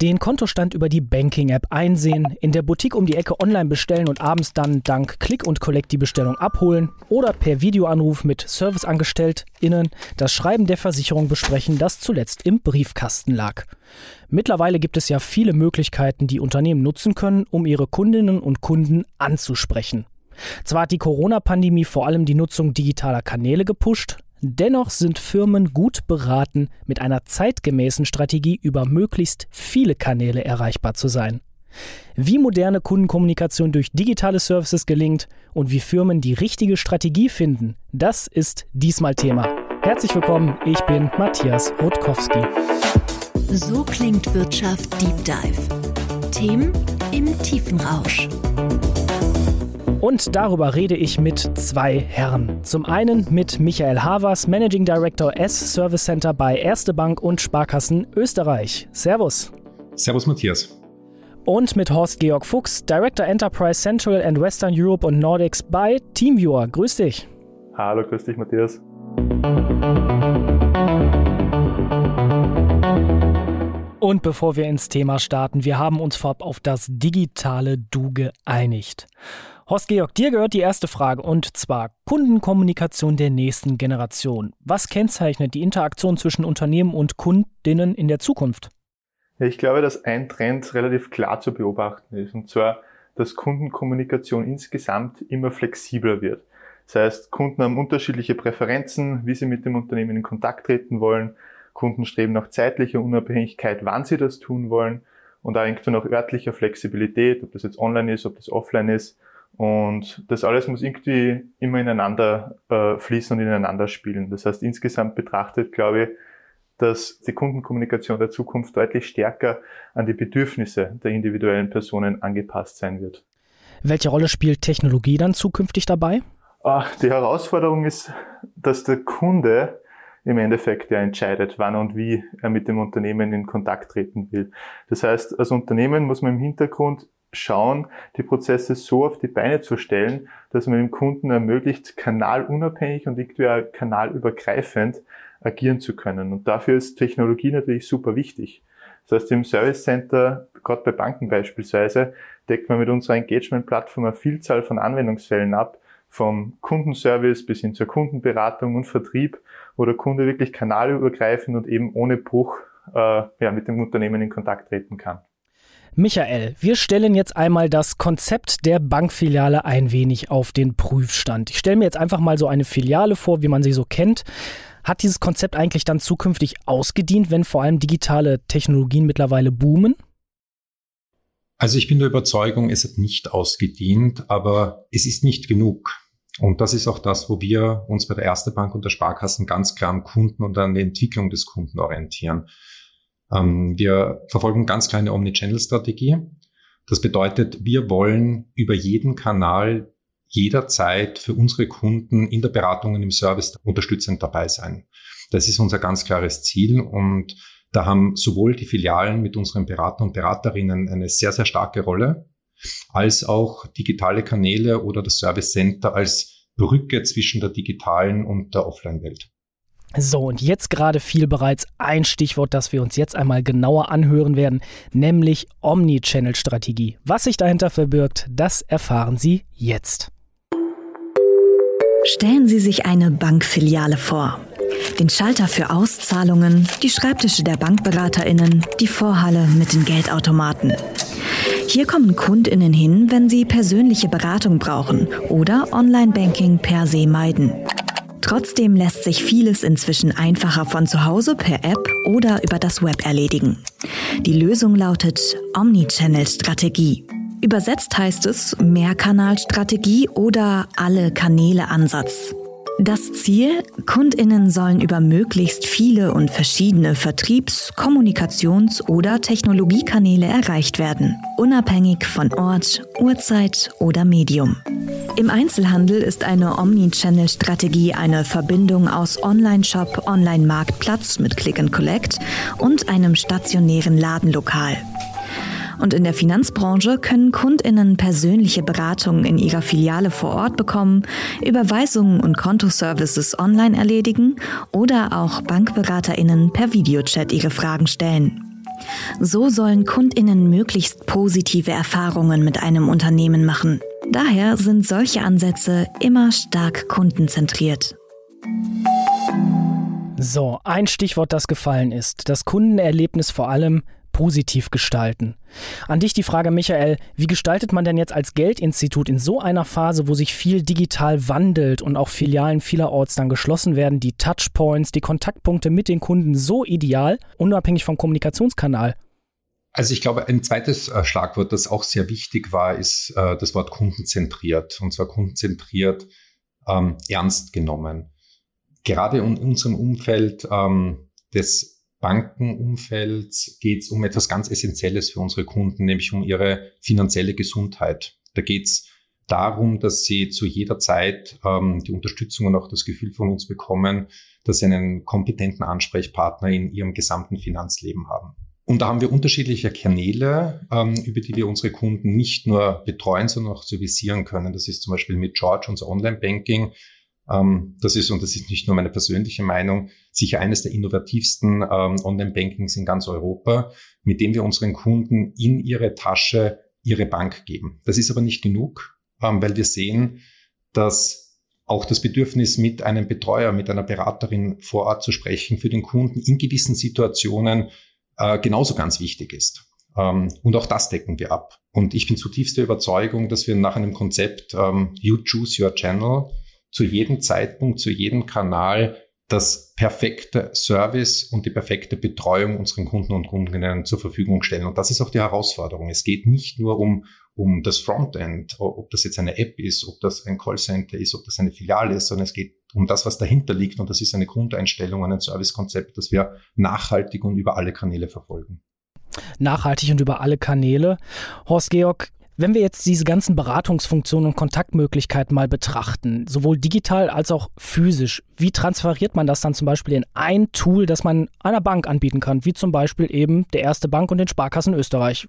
Den Kontostand über die Banking-App einsehen, in der Boutique um die Ecke online bestellen und abends dann dank Click und Collect die Bestellung abholen oder per Videoanruf mit ServiceangestelltInnen das Schreiben der Versicherung besprechen, das zuletzt im Briefkasten lag. Mittlerweile gibt es ja viele Möglichkeiten, die Unternehmen nutzen können, um ihre Kundinnen und Kunden anzusprechen. Zwar hat die Corona-Pandemie vor allem die Nutzung digitaler Kanäle gepusht, Dennoch sind Firmen gut beraten, mit einer zeitgemäßen Strategie über möglichst viele Kanäle erreichbar zu sein. Wie moderne Kundenkommunikation durch digitale Services gelingt und wie Firmen die richtige Strategie finden, das ist diesmal Thema. Herzlich willkommen, ich bin Matthias Rutkowski. So klingt Wirtschaft Deep Dive. Themen im Tiefenrausch. Und darüber rede ich mit zwei Herren. Zum einen mit Michael Havers, Managing Director S Service Center bei Erste Bank und Sparkassen Österreich. Servus. Servus Matthias. Und mit Horst Georg Fuchs, Director Enterprise Central and Western Europe und Nordics bei Teamviewer. Grüß dich. Hallo, grüß dich Matthias. Und bevor wir ins Thema starten, wir haben uns vorab auf das digitale Du geeinigt. Horst Georg, dir gehört die erste Frage und zwar Kundenkommunikation der nächsten Generation. Was kennzeichnet die Interaktion zwischen Unternehmen und Kundinnen in der Zukunft? Ich glaube, dass ein Trend relativ klar zu beobachten ist und zwar, dass Kundenkommunikation insgesamt immer flexibler wird. Das heißt, Kunden haben unterschiedliche Präferenzen, wie sie mit dem Unternehmen in Kontakt treten wollen. Kunden streben nach zeitlicher Unabhängigkeit, wann sie das tun wollen und auch irgendwo nach örtlicher Flexibilität, ob das jetzt online ist, ob das offline ist. Und das alles muss irgendwie immer ineinander äh, fließen und ineinander spielen. Das heißt, insgesamt betrachtet, glaube ich, dass die Kundenkommunikation der Zukunft deutlich stärker an die Bedürfnisse der individuellen Personen angepasst sein wird. Welche Rolle spielt Technologie dann zukünftig dabei? Ach, die Herausforderung ist, dass der Kunde im Endeffekt ja entscheidet, wann und wie er mit dem Unternehmen in Kontakt treten will. Das heißt, als Unternehmen muss man im Hintergrund schauen, die Prozesse so auf die Beine zu stellen, dass man dem Kunden ermöglicht, kanalunabhängig und irgendwie auch kanalübergreifend agieren zu können. Und dafür ist Technologie natürlich super wichtig. Das heißt, im Service Center, gerade bei Banken beispielsweise, deckt man mit unserer Engagement-Plattform eine Vielzahl von Anwendungsfällen ab, vom Kundenservice bis hin zur Kundenberatung und Vertrieb, wo der Kunde wirklich kanalübergreifend und eben ohne Bruch äh, ja, mit dem Unternehmen in Kontakt treten kann. Michael, wir stellen jetzt einmal das Konzept der Bankfiliale ein wenig auf den Prüfstand. Ich stelle mir jetzt einfach mal so eine Filiale vor, wie man sie so kennt. Hat dieses Konzept eigentlich dann zukünftig ausgedient, wenn vor allem digitale Technologien mittlerweile boomen? Also ich bin der Überzeugung, es hat nicht ausgedient, aber es ist nicht genug. Und das ist auch das, wo wir uns bei der Erste Bank und der Sparkassen ganz klar am Kunden und an der Entwicklung des Kunden orientieren. Ähm, wir verfolgen ganz kleine Omnichannel-Strategie. Das bedeutet, wir wollen über jeden Kanal jederzeit für unsere Kunden in der Beratung und im Service unterstützend dabei sein. Das ist unser ganz klares Ziel und da haben sowohl die Filialen mit unseren Beratern und Beraterinnen eine sehr, sehr starke Rolle, als auch digitale Kanäle oder das Service Center als Brücke zwischen der digitalen und der Offline-Welt. So, und jetzt gerade fiel bereits ein Stichwort, das wir uns jetzt einmal genauer anhören werden, nämlich Omnichannel-Strategie. Was sich dahinter verbirgt, das erfahren Sie jetzt. Stellen Sie sich eine Bankfiliale vor. Den Schalter für Auszahlungen, die Schreibtische der Bankberaterinnen, die Vorhalle mit den Geldautomaten. Hier kommen Kundinnen hin, wenn sie persönliche Beratung brauchen oder Online-Banking per se meiden. Trotzdem lässt sich vieles inzwischen einfacher von zu Hause per App oder über das Web erledigen. Die Lösung lautet Omnichannel-Strategie. Übersetzt heißt es Mehrkanalstrategie oder alle Kanäle Ansatz. Das Ziel, Kundinnen sollen über möglichst viele und verschiedene Vertriebs-, Kommunikations- oder Technologiekanäle erreicht werden, unabhängig von Ort, Uhrzeit oder Medium. Im Einzelhandel ist eine Omnichannel-Strategie eine Verbindung aus Online-Shop, Online-Marktplatz mit Click and Collect und einem stationären Ladenlokal. Und in der Finanzbranche können Kundinnen persönliche Beratungen in ihrer Filiale vor Ort bekommen, Überweisungen und Kontoservices online erledigen oder auch Bankberaterinnen per Videochat ihre Fragen stellen. So sollen Kundinnen möglichst positive Erfahrungen mit einem Unternehmen machen. Daher sind solche Ansätze immer stark kundenzentriert. So, ein Stichwort, das gefallen ist. Das Kundenerlebnis vor allem positiv gestalten. An dich die Frage, Michael, wie gestaltet man denn jetzt als Geldinstitut in so einer Phase, wo sich viel digital wandelt und auch Filialen vielerorts dann geschlossen werden, die Touchpoints, die Kontaktpunkte mit den Kunden so ideal, unabhängig vom Kommunikationskanal? Also ich glaube, ein zweites äh, Schlagwort, das auch sehr wichtig war, ist äh, das Wort kundenzentriert. Und zwar kundenzentriert ähm, ernst genommen. Gerade in unserem Umfeld ähm, des Bankenumfelds geht es um etwas ganz Essentielles für unsere Kunden, nämlich um ihre finanzielle Gesundheit. Da geht es darum, dass sie zu jeder Zeit ähm, die Unterstützung und auch das Gefühl von uns bekommen, dass sie einen kompetenten Ansprechpartner in ihrem gesamten Finanzleben haben. Und da haben wir unterschiedliche Kanäle, ähm, über die wir unsere Kunden nicht nur betreuen, sondern auch servicieren können. Das ist zum Beispiel mit George, unser Online-Banking, das ist, und das ist nicht nur meine persönliche Meinung, sicher eines der innovativsten ähm, Online-Bankings in ganz Europa, mit dem wir unseren Kunden in ihre Tasche ihre Bank geben. Das ist aber nicht genug, ähm, weil wir sehen, dass auch das Bedürfnis, mit einem Betreuer, mit einer Beraterin vor Ort zu sprechen, für den Kunden in gewissen Situationen äh, genauso ganz wichtig ist. Ähm, und auch das decken wir ab. Und ich bin zutiefst der Überzeugung, dass wir nach einem Konzept ähm, You Choose Your Channel zu jedem Zeitpunkt, zu jedem Kanal das perfekte Service und die perfekte Betreuung unseren Kunden und Kundinnen zur Verfügung stellen. Und das ist auch die Herausforderung. Es geht nicht nur um, um das Frontend, ob das jetzt eine App ist, ob das ein Callcenter ist, ob das eine Filiale ist, sondern es geht um das, was dahinter liegt. Und das ist eine Grundeinstellung, ein Servicekonzept, das wir nachhaltig und über alle Kanäle verfolgen nachhaltig und über alle Kanäle. Horst Georg, wenn wir jetzt diese ganzen Beratungsfunktionen und Kontaktmöglichkeiten mal betrachten, sowohl digital als auch physisch, wie transferiert man das dann zum Beispiel in ein Tool, das man einer Bank anbieten kann, wie zum Beispiel eben der Erste Bank und den Sparkassen Österreich?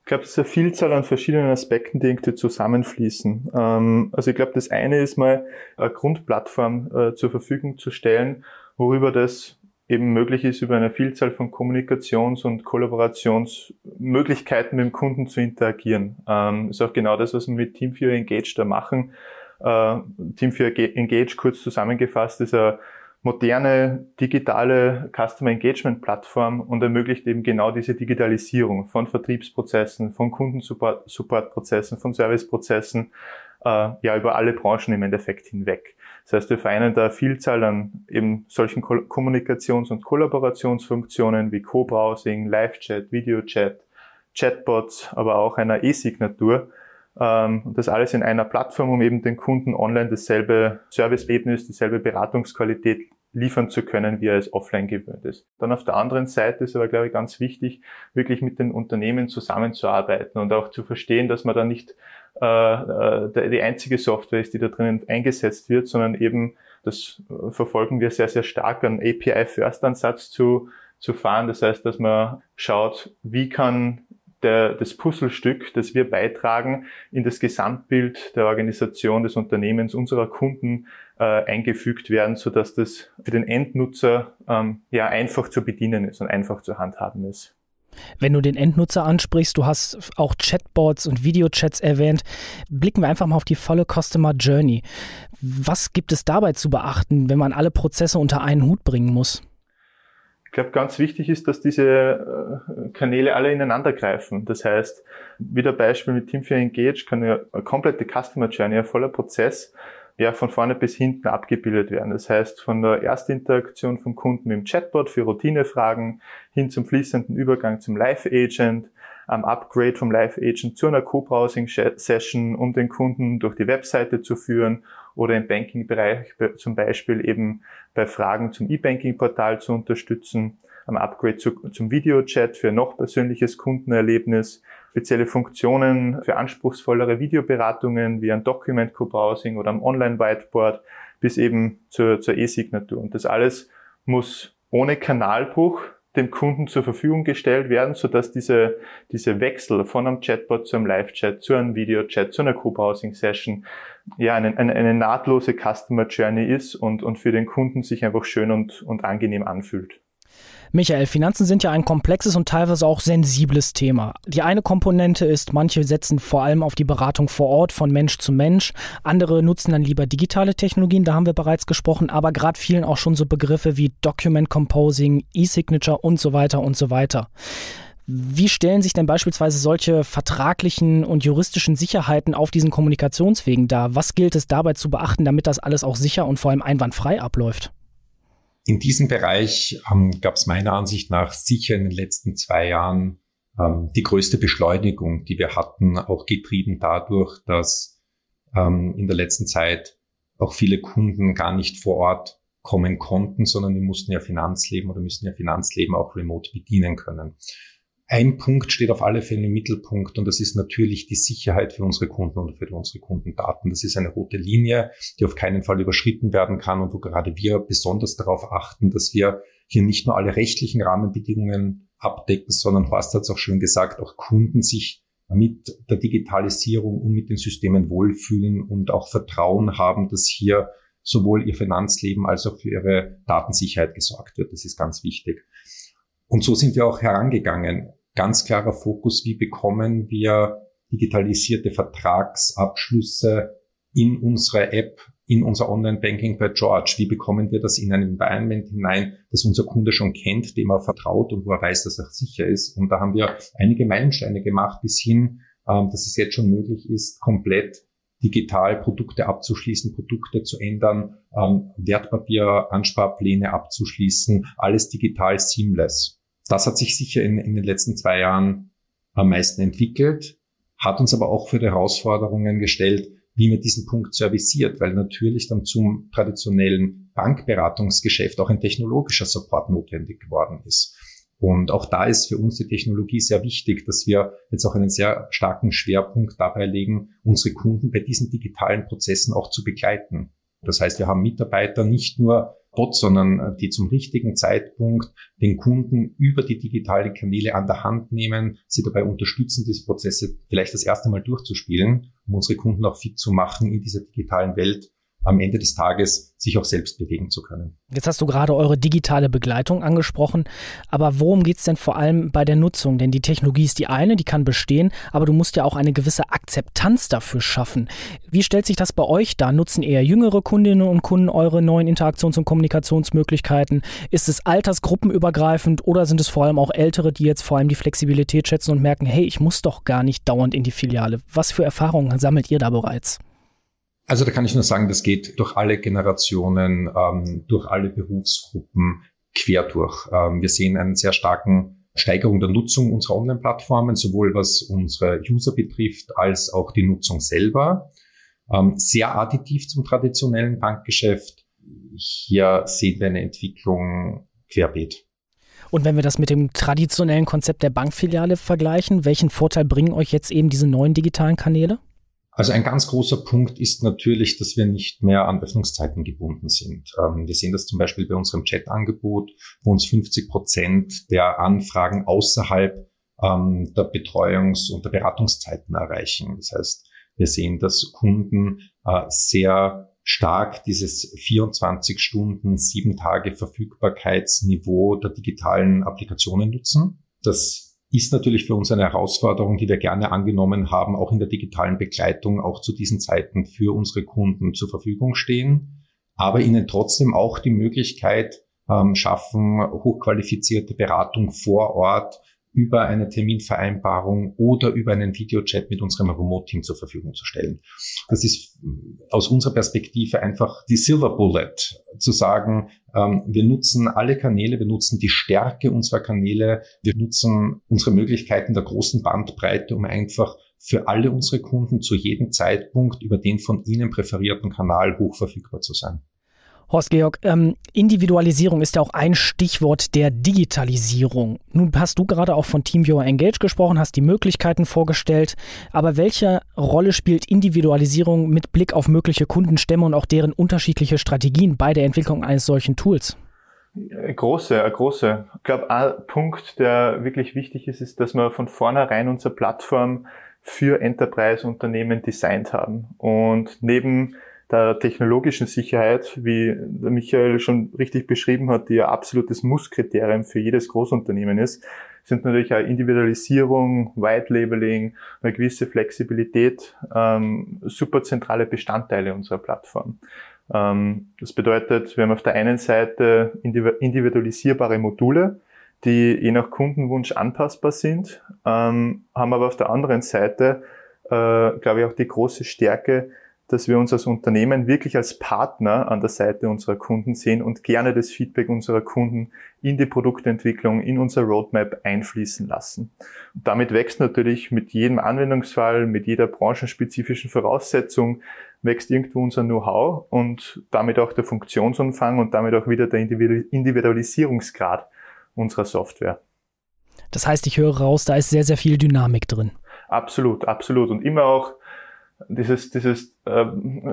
Ich glaube, es ist eine Vielzahl an verschiedenen Aspekten, die irgendwie zusammenfließen. Ähm, also ich glaube, das eine ist mal eine Grundplattform äh, zur Verfügung zu stellen, worüber das eben möglich ist, über eine Vielzahl von Kommunikations- und Kollaborationsmöglichkeiten mit dem Kunden zu interagieren. Ähm, ist auch genau das, was wir mit Team 4 Engage da machen. Äh, Team 4 Engage, kurz zusammengefasst, ist eine moderne digitale Customer Engagement Plattform und ermöglicht eben genau diese Digitalisierung von Vertriebsprozessen, von Kundensupportprozessen, von Serviceprozessen, ja, über alle Branchen im Endeffekt hinweg. Das heißt, wir vereinen da Vielzahl an eben solchen Ko Kommunikations- und Kollaborationsfunktionen wie Co-Browsing, Live-Chat, Video-Chat, Chatbots, aber auch einer E-Signatur. Ähm, das alles in einer Plattform, um eben den Kunden online dasselbe Serviceerlebnis, dieselbe Beratungsqualität liefern zu können, wie er es offline gewöhnt ist. Dann auf der anderen Seite ist aber, glaube ich, ganz wichtig, wirklich mit den Unternehmen zusammenzuarbeiten und auch zu verstehen, dass man da nicht äh, äh die einzige Software ist, die da drinnen eingesetzt wird, sondern eben, das verfolgen wir sehr, sehr stark, einen API-First-Ansatz zu, zu fahren. Das heißt, dass man schaut, wie kann der, das Puzzlestück, das wir beitragen, in das Gesamtbild der Organisation, des Unternehmens, unserer Kunden äh, eingefügt werden, so dass das für den Endnutzer ähm, ja einfach zu bedienen ist und einfach zu handhaben ist. Wenn du den Endnutzer ansprichst, du hast auch Chatbots und Videochats erwähnt, blicken wir einfach mal auf die volle Customer Journey. Was gibt es dabei zu beachten, wenn man alle Prozesse unter einen Hut bringen muss? Ich glaube, ganz wichtig ist, dass diese äh, Kanäle alle ineinander greifen. Das heißt, wieder Beispiel mit Team 4 Engage kann ja eine komplette Customer Journey, ein voller Prozess, ja, von vorne bis hinten abgebildet werden. Das heißt, von der Erstinteraktion vom Kunden dem Chatbot für Routinefragen hin zum fließenden Übergang zum Live-Agent, am Upgrade vom Live-Agent zu einer Co-Browsing-Session, um den Kunden durch die Webseite zu führen oder im Banking-Bereich zum Beispiel eben bei Fragen zum E-Banking-Portal zu unterstützen, am Upgrade zu, zum Videochat für noch persönliches Kundenerlebnis, spezielle Funktionen für anspruchsvollere Videoberatungen wie ein Document Co-Browsing oder am Online-Whiteboard bis eben zur, zur E-Signatur. Und das alles muss ohne Kanalbruch dem Kunden zur Verfügung gestellt werden, sodass diese, diese Wechsel von einem Chatbot zu einem Live-Chat, zu einem Video-Chat, zu einer Co-Browsing-Session ja eine, eine, eine nahtlose Customer Journey ist und, und für den Kunden sich einfach schön und, und angenehm anfühlt. Michael, Finanzen sind ja ein komplexes und teilweise auch sensibles Thema. Die eine Komponente ist, manche setzen vor allem auf die Beratung vor Ort von Mensch zu Mensch, andere nutzen dann lieber digitale Technologien, da haben wir bereits gesprochen, aber gerade vielen auch schon so Begriffe wie Document Composing, E-Signature und so weiter und so weiter. Wie stellen sich denn beispielsweise solche vertraglichen und juristischen Sicherheiten auf diesen Kommunikationswegen dar? Was gilt es dabei zu beachten, damit das alles auch sicher und vor allem einwandfrei abläuft? In diesem Bereich ähm, gab es meiner Ansicht nach sicher in den letzten zwei Jahren ähm, die größte Beschleunigung, die wir hatten, auch getrieben dadurch, dass ähm, in der letzten Zeit auch viele Kunden gar nicht vor Ort kommen konnten, sondern wir mussten ja Finanzleben oder müssen ja Finanzleben auch remote bedienen können. Ein Punkt steht auf alle Fälle im Mittelpunkt und das ist natürlich die Sicherheit für unsere Kunden und für unsere Kundendaten. Das ist eine rote Linie, die auf keinen Fall überschritten werden kann und wo gerade wir besonders darauf achten, dass wir hier nicht nur alle rechtlichen Rahmenbedingungen abdecken, sondern Horst hat es auch schön gesagt, auch Kunden sich mit der Digitalisierung und mit den Systemen wohlfühlen und auch Vertrauen haben, dass hier sowohl ihr Finanzleben als auch für ihre Datensicherheit gesorgt wird. Das ist ganz wichtig. Und so sind wir auch herangegangen ganz klarer Fokus, wie bekommen wir digitalisierte Vertragsabschlüsse in unsere App, in unser Online-Banking bei George? Wie bekommen wir das in ein Environment hinein, das unser Kunde schon kennt, dem er vertraut und wo er weiß, dass er sicher ist? Und da haben wir einige Meilensteine gemacht bis hin, ähm, dass es jetzt schon möglich ist, komplett digital Produkte abzuschließen, Produkte zu ändern, ähm, Wertpapier, Ansparpläne abzuschließen, alles digital seamless das hat sich sicher in, in den letzten zwei Jahren am meisten entwickelt, hat uns aber auch für die Herausforderungen gestellt, wie man diesen Punkt serviciert, weil natürlich dann zum traditionellen Bankberatungsgeschäft auch ein technologischer Support notwendig geworden ist. Und auch da ist für uns die Technologie sehr wichtig, dass wir jetzt auch einen sehr starken Schwerpunkt dabei legen, unsere Kunden bei diesen digitalen Prozessen auch zu begleiten. Das heißt, wir haben Mitarbeiter nicht nur Bots, sondern äh, die zum richtigen Zeitpunkt den Kunden über die digitalen Kanäle an der Hand nehmen, sie dabei unterstützen, diese Prozesse vielleicht das erste Mal durchzuspielen, um unsere Kunden auch fit zu machen in dieser digitalen Welt am Ende des Tages sich auch selbst bewegen zu können. Jetzt hast du gerade eure digitale Begleitung angesprochen, aber worum geht es denn vor allem bei der Nutzung? Denn die Technologie ist die eine, die kann bestehen, aber du musst ja auch eine gewisse Akzeptanz dafür schaffen. Wie stellt sich das bei euch dar? Nutzen eher jüngere Kundinnen und Kunden eure neuen Interaktions- und Kommunikationsmöglichkeiten? Ist es altersgruppenübergreifend oder sind es vor allem auch ältere, die jetzt vor allem die Flexibilität schätzen und merken, hey, ich muss doch gar nicht dauernd in die Filiale? Was für Erfahrungen sammelt ihr da bereits? Also da kann ich nur sagen, das geht durch alle Generationen, ähm, durch alle Berufsgruppen quer durch. Ähm, wir sehen einen sehr starken Steigerung der Nutzung unserer Online-Plattformen, sowohl was unsere User betrifft, als auch die Nutzung selber. Ähm, sehr additiv zum traditionellen Bankgeschäft. Hier sehen wir eine Entwicklung querbeet. Und wenn wir das mit dem traditionellen Konzept der Bankfiliale vergleichen, welchen Vorteil bringen euch jetzt eben diese neuen digitalen Kanäle? Also ein ganz großer Punkt ist natürlich, dass wir nicht mehr an Öffnungszeiten gebunden sind. Ähm, wir sehen das zum Beispiel bei unserem Chat-Angebot, wo uns 50 Prozent der Anfragen außerhalb ähm, der Betreuungs- und der Beratungszeiten erreichen. Das heißt, wir sehen, dass Kunden äh, sehr stark dieses 24 Stunden, sieben Tage Verfügbarkeitsniveau der digitalen Applikationen nutzen. Das ist natürlich für uns eine Herausforderung, die wir gerne angenommen haben, auch in der digitalen Begleitung, auch zu diesen Zeiten für unsere Kunden zur Verfügung stehen, aber ihnen trotzdem auch die Möglichkeit ähm, schaffen, hochqualifizierte Beratung vor Ort über eine Terminvereinbarung oder über einen Videochat mit unserem Remote-Team zur Verfügung zu stellen. Das ist aus unserer Perspektive einfach die Silver Bullet, zu sagen, ähm, wir nutzen alle Kanäle, wir nutzen die Stärke unserer Kanäle, wir nutzen unsere Möglichkeiten der großen Bandbreite, um einfach für alle unsere Kunden zu jedem Zeitpunkt über den von ihnen präferierten Kanal hochverfügbar zu sein. Horst Georg, ähm, Individualisierung ist ja auch ein Stichwort der Digitalisierung. Nun hast du gerade auch von TeamViewer Engage gesprochen, hast die Möglichkeiten vorgestellt, aber welche Rolle spielt Individualisierung mit Blick auf mögliche Kundenstämme und auch deren unterschiedliche Strategien bei der Entwicklung eines solchen Tools? Große, große. Ich glaube, ein Punkt, der wirklich wichtig ist, ist, dass wir von vornherein unsere Plattform für Enterprise-Unternehmen designt haben. Und neben der technologischen Sicherheit, wie Michael schon richtig beschrieben hat, die ja absolutes Musskriterium für jedes Großunternehmen ist, sind natürlich auch Individualisierung, White Labeling, eine gewisse Flexibilität ähm, super zentrale Bestandteile unserer Plattform. Ähm, das bedeutet, wir haben auf der einen Seite individualisierbare Module, die je nach Kundenwunsch anpassbar sind, ähm, haben aber auf der anderen Seite, äh, glaube ich, auch die große Stärke, dass wir uns als Unternehmen wirklich als Partner an der Seite unserer Kunden sehen und gerne das Feedback unserer Kunden in die Produktentwicklung, in unser Roadmap einfließen lassen. Und damit wächst natürlich mit jedem Anwendungsfall, mit jeder branchenspezifischen Voraussetzung, wächst irgendwo unser Know-how und damit auch der Funktionsumfang und damit auch wieder der Individualisierungsgrad unserer Software. Das heißt, ich höre raus, da ist sehr, sehr viel Dynamik drin. Absolut, absolut. Und immer auch dieses, dieses äh,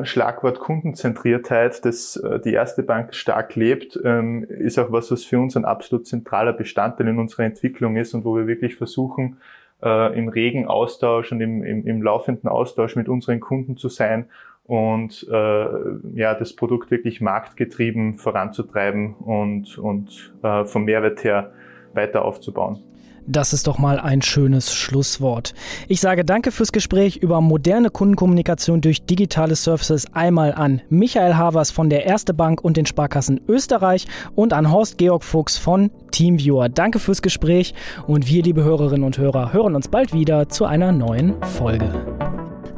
Schlagwort Kundenzentriertheit, das äh, die erste Bank stark lebt, ähm, ist auch was, was für uns ein absolut zentraler Bestandteil in unserer Entwicklung ist und wo wir wirklich versuchen, äh, im regen Austausch und im, im, im laufenden Austausch mit unseren Kunden zu sein und äh, ja das Produkt wirklich marktgetrieben voranzutreiben und, und äh, vom Mehrwert her weiter aufzubauen. Das ist doch mal ein schönes Schlusswort. Ich sage danke fürs Gespräch über moderne Kundenkommunikation durch digitale Services einmal an Michael Havers von der Erste Bank und den Sparkassen Österreich und an Horst Georg Fuchs von Teamviewer. Danke fürs Gespräch und wir, liebe Hörerinnen und Hörer, hören uns bald wieder zu einer neuen Folge.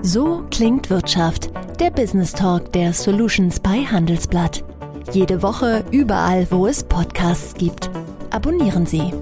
So klingt Wirtschaft, der Business Talk der Solutions bei Handelsblatt. Jede Woche überall, wo es Podcasts gibt. Abonnieren Sie.